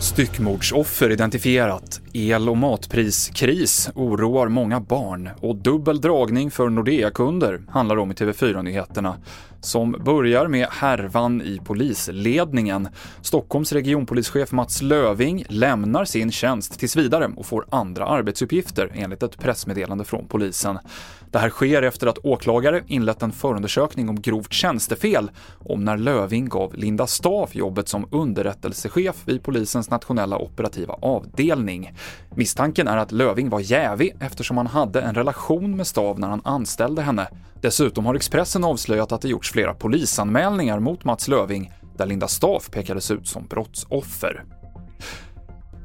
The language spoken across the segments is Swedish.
Styckmordsoffer identifierat. El och matpriskris oroar många barn och dubbel dragning för Nordea-kunder handlar om i TV4-nyheterna som börjar med härvan i polisledningen. Stockholms regionpolischef Mats Löving lämnar sin tjänst tills vidare och får andra arbetsuppgifter enligt ett pressmeddelande från polisen. Det här sker efter att åklagare inlett en förundersökning om grovt tjänstefel om när Löving gav Linda Staaf jobbet som underrättelsechef vid polisens nationella operativa avdelning. Misstanken är att Löving var jävig eftersom han hade en relation med Stav när han anställde henne. Dessutom har Expressen avslöjat att det gjorts flera polisanmälningar mot Mats Löving där Linda Staff pekades ut som brottsoffer.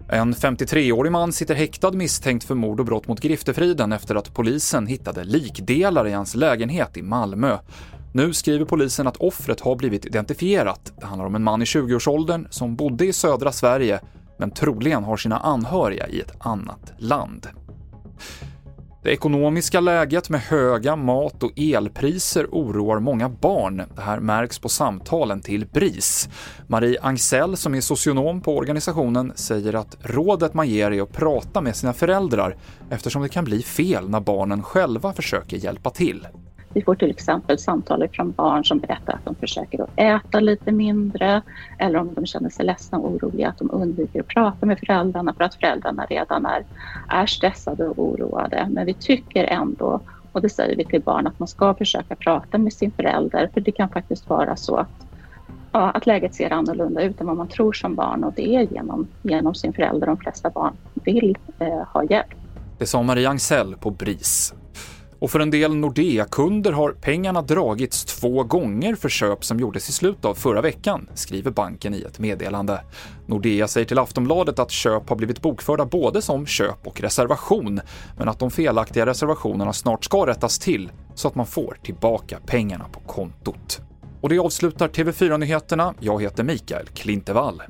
En 53-årig man sitter häktad misstänkt för mord och brott mot griftefriden efter att polisen hittade likdelar i hans lägenhet i Malmö. Nu skriver polisen att offret har blivit identifierat. Det handlar om en man i 20-årsåldern som bodde i södra Sverige men troligen har sina anhöriga i ett annat land. Det ekonomiska läget med höga mat och elpriser oroar många barn. Det här märks på samtalen till BRIS. Marie Angsell, som är socionom på organisationen, säger att rådet man ger är att prata med sina föräldrar eftersom det kan bli fel när barnen själva försöker hjälpa till. Vi får till exempel samtal från barn som berättar att de försöker att äta lite mindre eller om de känner sig ledsna och oroliga att de undviker att prata med föräldrarna för att föräldrarna redan är, är stressade och oroade. Men vi tycker ändå, och det säger vi till barn, att man ska försöka prata med sin förälder för det kan faktiskt vara så att, ja, att läget ser annorlunda ut än vad man tror som barn och det är genom, genom sin förälder de flesta barn vill eh, ha hjälp. Det sa Marie Angsell på BRIS. Och för en del Nordea-kunder har pengarna dragits två gånger för köp som gjordes i slutet av förra veckan, skriver banken i ett meddelande. Nordea säger till Aftonbladet att köp har blivit bokförda både som köp och reservation, men att de felaktiga reservationerna snart ska rättas till så att man får tillbaka pengarna på kontot. Och det avslutar TV4-nyheterna. Jag heter Mikael Klintevall.